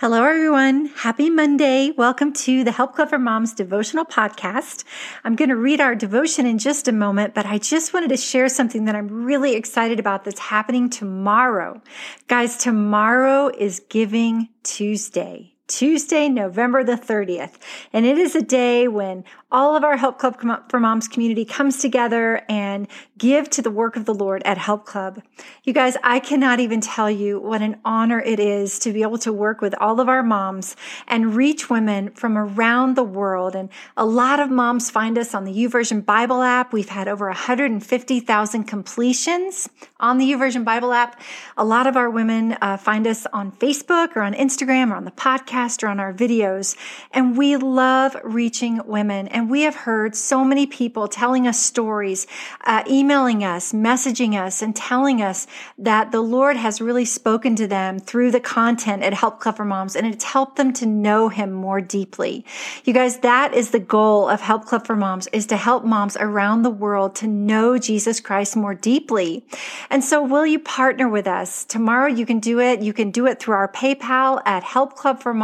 Hello, everyone. Happy Monday. Welcome to the Help Club for Moms devotional podcast. I'm going to read our devotion in just a moment, but I just wanted to share something that I'm really excited about that's happening tomorrow. Guys, tomorrow is Giving Tuesday. Tuesday, November the 30th. And it is a day when all of our Help Club for Moms community comes together and give to the work of the Lord at Help Club. You guys, I cannot even tell you what an honor it is to be able to work with all of our moms and reach women from around the world. And a lot of moms find us on the YouVersion Bible app. We've had over 150,000 completions on the YouVersion Bible app. A lot of our women uh, find us on Facebook or on Instagram or on the podcast on our videos. And we love reaching women. And we have heard so many people telling us stories, uh, emailing us, messaging us, and telling us that the Lord has really spoken to them through the content at Help Club for Moms, and it's helped them to know Him more deeply. You guys, that is the goal of Help Club for Moms, is to help moms around the world to know Jesus Christ more deeply. And so will you partner with us? Tomorrow you can do it. You can do it through our PayPal at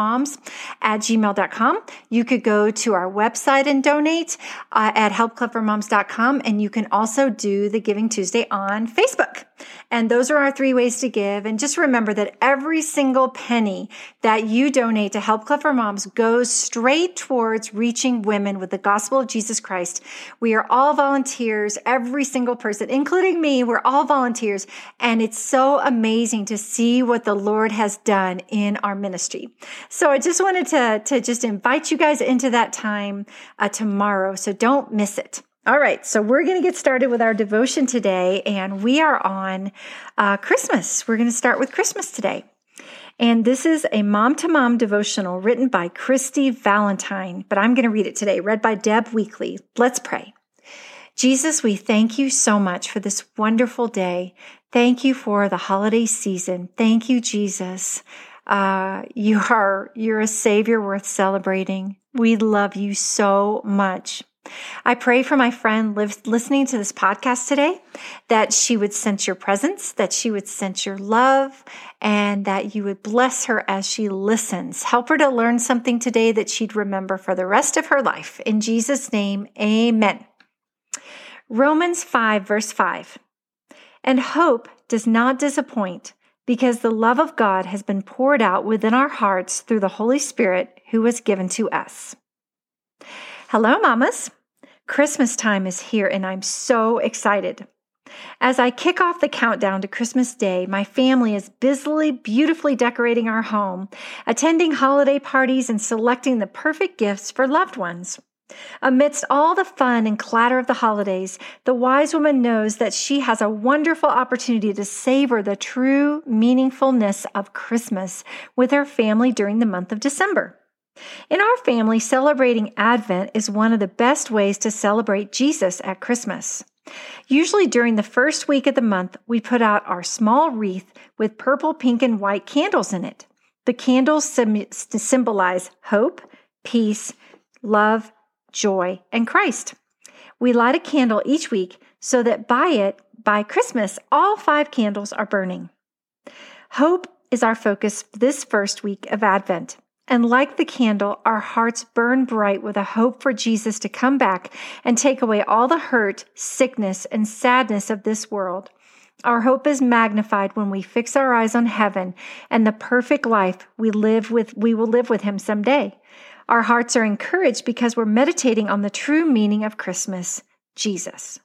helpclubformoms at gmail.com. You could go to our website and donate uh, at helpclubformoms.com. And you can also do the Giving Tuesday on Facebook. And those are our three ways to give. And just remember that every single penny that you donate to Help for Moms goes straight towards reaching women with the gospel of Jesus Christ. We are all volunteers, every single person, including me, we're all volunteers. And it's so amazing to see what the Lord has done in our ministry. So I just wanted to, to just invite you guys into that time uh, tomorrow. So don't miss it. All right, so we're going to get started with our devotion today, and we are on uh, Christmas. We're going to start with Christmas today. And this is a mom to mom devotional written by Christy Valentine, but I'm going to read it today, read by Deb Weakly. Let's pray. Jesus, we thank you so much for this wonderful day. Thank you for the holiday season. Thank you, Jesus. Uh, you are, you're a savior worth celebrating. We love you so much. I pray for my friend listening to this podcast today that she would sense your presence, that she would sense your love, and that you would bless her as she listens. Help her to learn something today that she'd remember for the rest of her life. In Jesus' name, amen. Romans 5, verse 5. And hope does not disappoint because the love of God has been poured out within our hearts through the Holy Spirit who was given to us. Hello, mamas. Christmas time is here and I'm so excited. As I kick off the countdown to Christmas Day, my family is busily, beautifully decorating our home, attending holiday parties, and selecting the perfect gifts for loved ones. Amidst all the fun and clatter of the holidays, the wise woman knows that she has a wonderful opportunity to savor the true meaningfulness of Christmas with her family during the month of December. In our family, celebrating Advent is one of the best ways to celebrate Jesus at Christmas. Usually during the first week of the month, we put out our small wreath with purple, pink, and white candles in it. The candles symbolize hope, peace, love, joy, and Christ. We light a candle each week so that by it, by Christmas, all five candles are burning. Hope is our focus this first week of Advent. And like the candle, our hearts burn bright with a hope for Jesus to come back and take away all the hurt, sickness, and sadness of this world. Our hope is magnified when we fix our eyes on heaven and the perfect life we live with we will live with him someday. Our hearts are encouraged because we're meditating on the true meaning of Christmas, Jesus.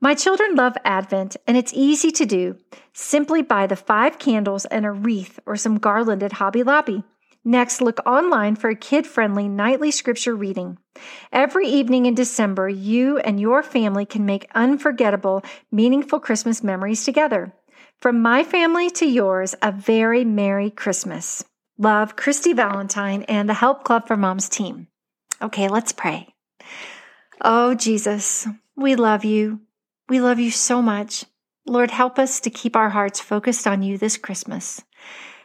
My children love Advent, and it's easy to do. Simply buy the five candles and a wreath or some garland at Hobby Lobby. Next, look online for a kid friendly nightly scripture reading. Every evening in December, you and your family can make unforgettable, meaningful Christmas memories together. From my family to yours, a very Merry Christmas. Love, Christy Valentine and the Help Club for Moms team. Okay, let's pray. Oh, Jesus, we love you. We love you so much. Lord, help us to keep our hearts focused on you this Christmas.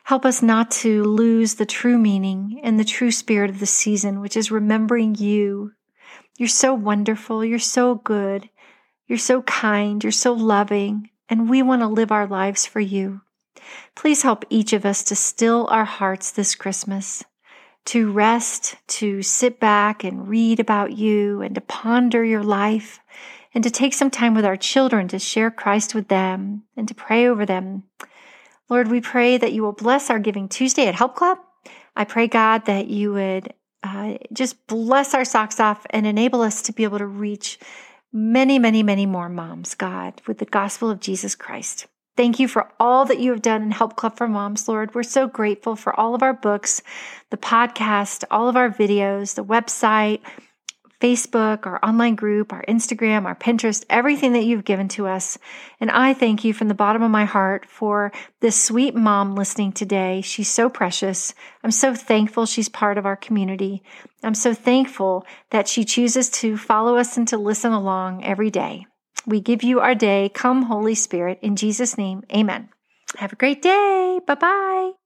Help us not to lose the true meaning and the true spirit of the season, which is remembering you. You're so wonderful. You're so good. You're so kind. You're so loving. And we want to live our lives for you. Please help each of us to still our hearts this Christmas, to rest, to sit back and read about you and to ponder your life, and to take some time with our children to share Christ with them and to pray over them. Lord, we pray that you will bless our Giving Tuesday at Help Club. I pray, God, that you would uh, just bless our socks off and enable us to be able to reach many, many, many more moms, God, with the gospel of Jesus Christ. Thank you for all that you have done in Help Club for Moms, Lord. We're so grateful for all of our books, the podcast, all of our videos, the website, Facebook, our online group, our Instagram, our Pinterest, everything that you've given to us. And I thank you from the bottom of my heart for this sweet mom listening today. She's so precious. I'm so thankful she's part of our community. I'm so thankful that she chooses to follow us and to listen along every day. We give you our day. Come, Holy Spirit. In Jesus' name, amen. Have a great day. Bye bye.